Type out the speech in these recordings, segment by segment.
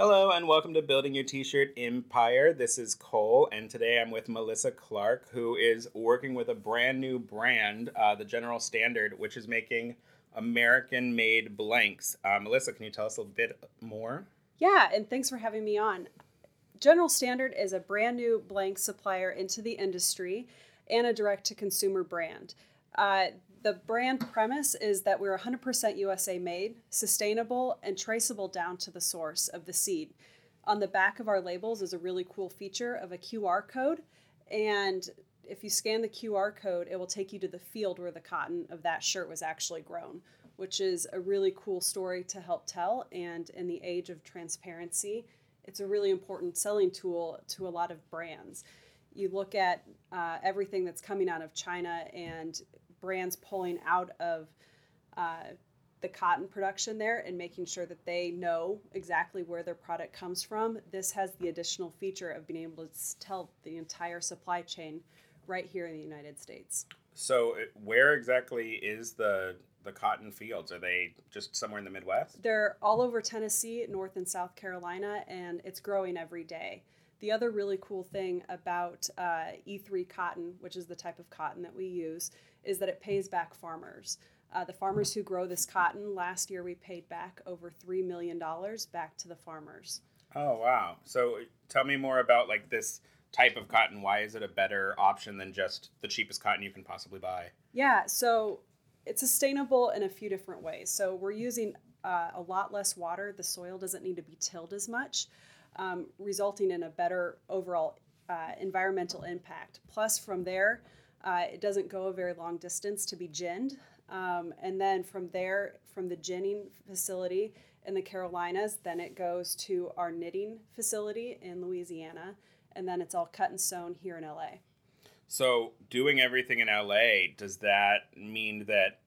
Hello and welcome to Building Your T-Shirt Empire. This is Cole, and today I'm with Milissa Clark, who is working with a brand new brand, uh, the General Standard, which is making American-made blanks. Uh, Melissa, can you tell us a bit more? Yeah, and thanks for having me on. General Standard is a brand new blank supplier into the industry and a direct-to-consumer brand. Uh, the brand premise is that we're 100% USA made, sustainable, and traceable down to the source of the seed. On the back of our labels is a really cool feature of a QR code. And if you scan the QR code, it will take you to the field where the cotton of that shirt was actually grown, which is a really cool story to help tell. And in the age of transparency, it's a really important selling tool to a lot of brands. You look at uh, everything that's coming out of China and brands pulling out of uh, the cotton production there and making sure that they know exactly where their product comes from. This has the additional feature of being able to tell the entire supply chain right here in the United States. So, where exactly is the the cotton fields? Are they just somewhere in the Midwest? They're all over Tennessee, North and South Carolina, and it's growing every day. The other really cool thing about uh, E3 cotton, which is the type of cotton that we use, is that it pays back farmers. Uh, the farmers who grow this cotton, last year we paid back over $3 million back to the farmers. Oh, wow. So tell me more about like this type of cotton. Why is it a better option than just the cheapest cotton you can possibly buy? Yeah, so it's sustainable in a few different ways. So we're using uh, a lot less water. The soil doesn't need to be tilled as much, um, resulting in a better overall uh, environmental impact. Plus, from there, uh, it doesn't go a very long distance to be ginned. Um, and then from there, from the ginning facility in the Carolinas, then it goes to our knitting facility in Louisiana. And then it's all cut and sewn here in LA. So, doing everything in LA, does that mean that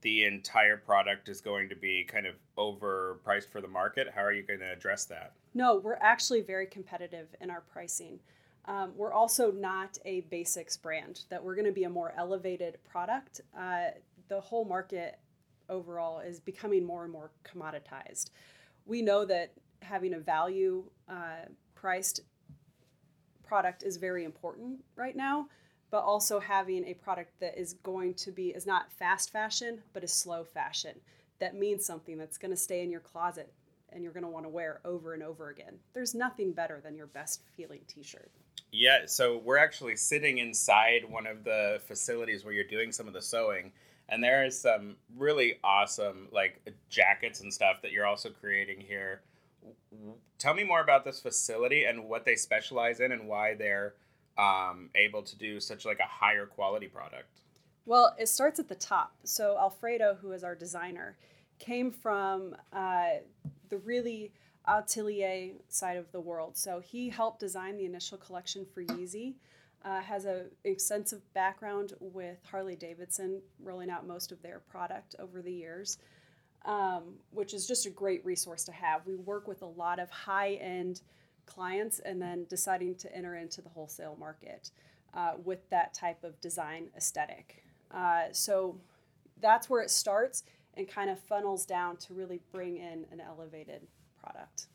the entire product is going to be kind of overpriced for the market? How are you going to address that? No, we're actually very competitive in our pricing. Um, we're also not a basics brand, that we're going to be a more elevated product. Uh, the whole market overall is becoming more and more commoditized. We know that having a value uh, priced product is very important right now, but also having a product that is going to be, is not fast fashion, but is slow fashion. That means something that's going to stay in your closet and you're going to want to wear over and over again. There's nothing better than your best feeling t shirt. Yeah, so we're actually sitting inside one of the facilities where you're doing some of the sewing, and there is some really awesome like jackets and stuff that you're also creating here. Tell me more about this facility and what they specialize in and why they're um, able to do such like a higher quality product. Well, it starts at the top. So Alfredo, who is our designer, came from uh, the really atelier side of the world. So he helped design the initial collection for Yeezy. Uh, has an extensive background with Harley Davidson, rolling out most of their product over the years, um, which is just a great resource to have. We work with a lot of high end clients and then deciding to enter into the wholesale market uh, with that type of design aesthetic. Uh, so that's where it starts and kind of funnels down to really bring in an elevated product.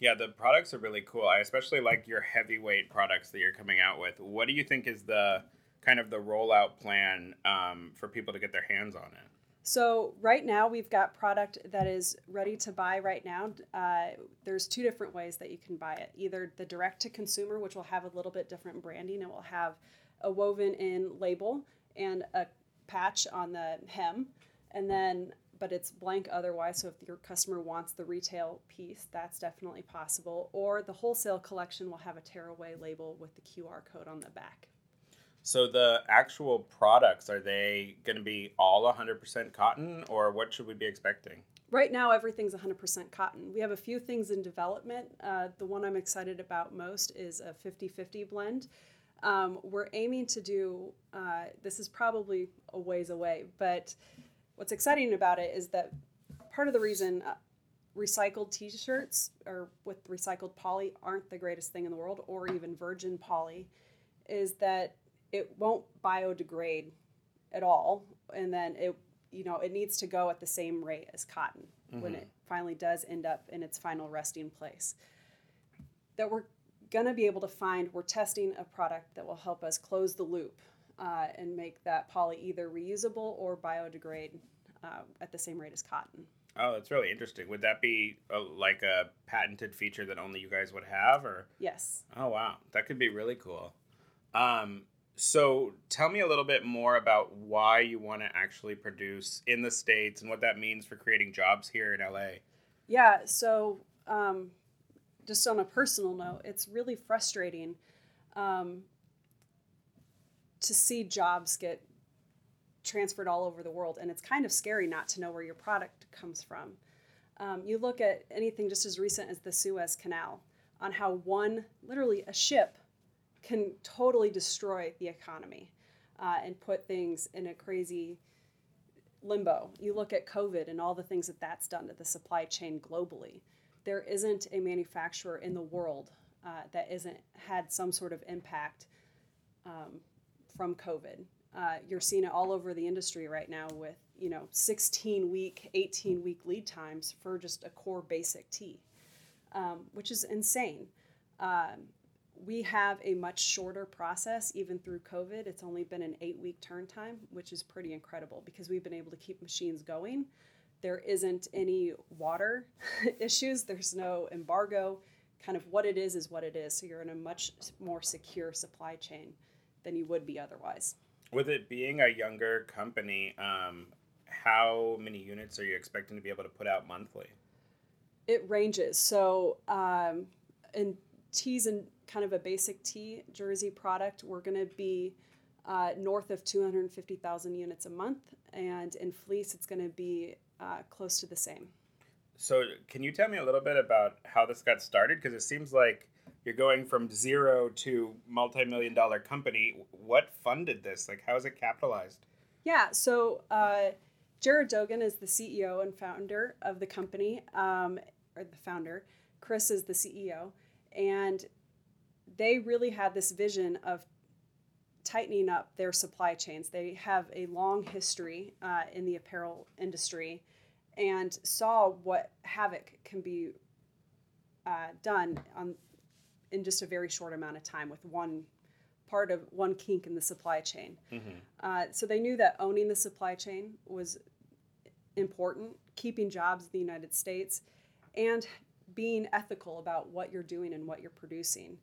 Yeah, the products are really cool. I especially like your heavyweight products that you're coming out with. What do you think is the kind of the rollout plan um, for people to get their hands on it? So right now we've got product that is ready to buy right now. Uh, there's two different ways that you can buy it. Either the direct to consumer, which will have a little bit different branding. It will have a woven in label and a patch on the hem, and then but it's blank otherwise. So if your customer wants the retail piece, that's definitely possible. Or the wholesale collection will have a tearaway label with the QR code on the back. So the actual products are they going to be all 100% cotton or what should we be expecting? Right now, everything's 100% cotton. We have a few things in development. Uh, the one I'm excited about most is a 50 50 blend. Um, we're aiming to do, uh, this is probably a ways away, but what's exciting about it is that part of the reason uh, recycled t-shirts or with recycled poly aren't the greatest thing in the world or even virgin poly is that it won't biodegrade at all and then it you know it needs to go at the same rate as cotton mm-hmm. when it finally does end up in its final resting place. That we're going to be able to find, we're testing a product that will help us close the loop uh, and make that poly either reusable or biodegrade uh, at the same rate as cotton. Oh, that's really interesting. Would that be a, like a patented feature that only you guys would have, or? Yes. Oh wow, that could be really cool. Um, so tell me a little bit more about why you want to actually produce in the states and what that means for creating jobs here in LA. Yeah. So um, just on a personal note, it's really frustrating um, to see jobs get transferred all over the world, and it's kind of scary not to know where your product comes from. Um, you look at anything just as recent as the Suez Canal on how one, literally a ship, can totally destroy the economy uh, and put things in a crazy limbo. You look at COVID and all the things that that's done to the supply chain globally. There isn't a manufacturer in the world uh, that isn't had some sort of impact um, from COVID. Uh, you're seeing it all over the industry right now with you know 16 week 18 week lead times for just a core basic tee um, which is insane. Um, we have a much shorter process even through covid. It's only been an eight week turn time which is pretty incredible because we've been able to keep machines going. There isn't any water issues. There's no embargo. Kind of what it is is what it is. So you're in a much more secure supply chain than you would be otherwise with it being a younger company, um, how many units are you expecting to be able to put out monthly? It ranges. So, um, in tees and kind of a basic tee jersey product, we're going to be uh, north of 250,000 units a month. And in fleece, it's going to be uh, close to the same. So, can you tell me a little bit about how this got started? Because it seems like you're going from zero to multi-million dollar company. What funded this? Like how is it capitalized? Yeah so uh, jared dogan is the ceo and founder of the company um, or the founder. Chris is the ceo and they really had this vision of tightening up their supply chains. They have a long history uh, in the apparel industry and saw what havoc can be uh, done on in just a very short amount of time with one part of one kink in the supply chain. Mm-hmm. Uh, so they knew that owning the supply chain was important, keeping jobs in the United States, and being ethical about what you're doing and what you're producing.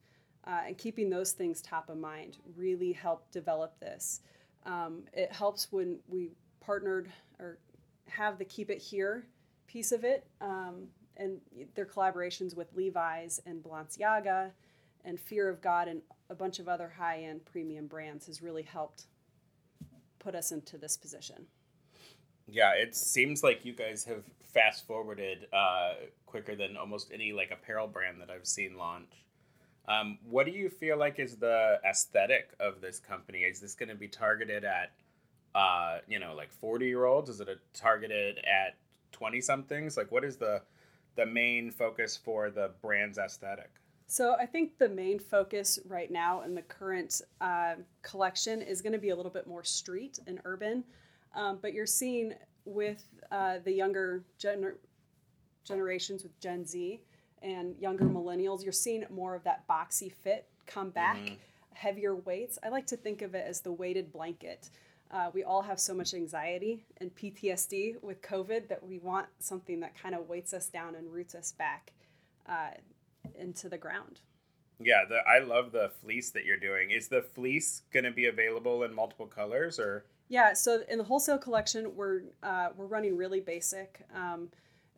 Uh, and keeping those things top of mind really helped develop this. Um, it helps when we partnered or have the keep it here piece of it. Um, and their collaborations with Levi's and Balenciaga and Fear of God and a bunch of other high end premium brands has really helped put us into this position. Yeah, it seems like you guys have fast forwarded uh, quicker than almost any like apparel brand that I've seen launch. Um, what do you feel like is the aesthetic of this company? Is this going to be targeted at, uh, you know, like forty year olds? Is it targeted at twenty somethings? Like, what is the the main focus for the brand's aesthetic? So I think the main focus right now in the current uh, collection is going to be a little bit more street and urban, um, but you're seeing with uh, the younger gener- generations with Gen Z and younger millennials, you're seeing more of that boxy fit come back, mm-hmm. heavier weights. I like to think of it as the weighted blanket. Uh, we all have so much anxiety and PTSD with COVID that we want something that kind of weights us down and roots us back uh, into the ground. Yeah, the, I love the fleece that you're doing. Is the fleece going to be available in multiple colors or? Yeah, so in the wholesale collection, we're uh, we're running really basic. Um,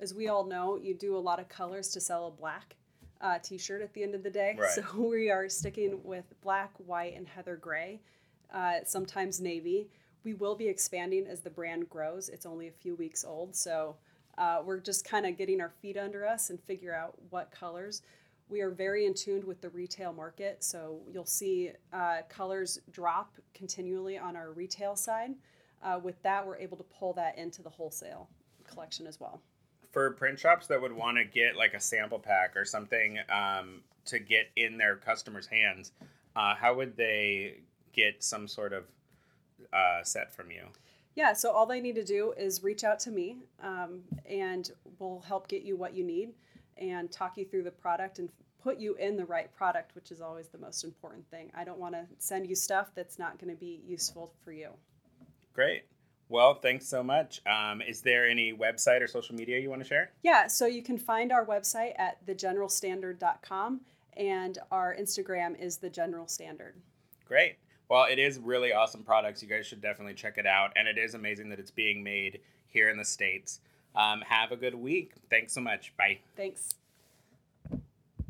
as we all know, you do a lot of colors to sell a black uh, t-shirt at the end of the day. Right. So we are sticking with black, white, and heather gray. Uh, sometimes navy we will be expanding as the brand grows. It's only a few weeks old, so uh, we're just kind of getting our feet under us and figure out what colors. We are very in tune with the retail market, so you'll see uh, colors drop continually on our retail side. Uh, with that, we're able to pull that into the wholesale collection as well. For print shops that would want to get like a sample pack or something um, to get in their customers' hands, uh, how would they get some sort of uh, set from you? Yeah, so all they need to do is reach out to me um, and we'll help get you what you need and talk you through the product and put you in the right product, which is always the most important thing. I don't want to send you stuff that's not going to be useful for you. Great. Well, thanks so much. Um, is there any website or social media you want to share? Yeah, so you can find our website at thegeneralstandard.com and our Instagram is the General Standard. Great. Well, it is really awesome products. You guys should definitely check it out. And it is amazing that it's being made here in the States. Um, have a good week. Thanks so much. Bye. Thanks.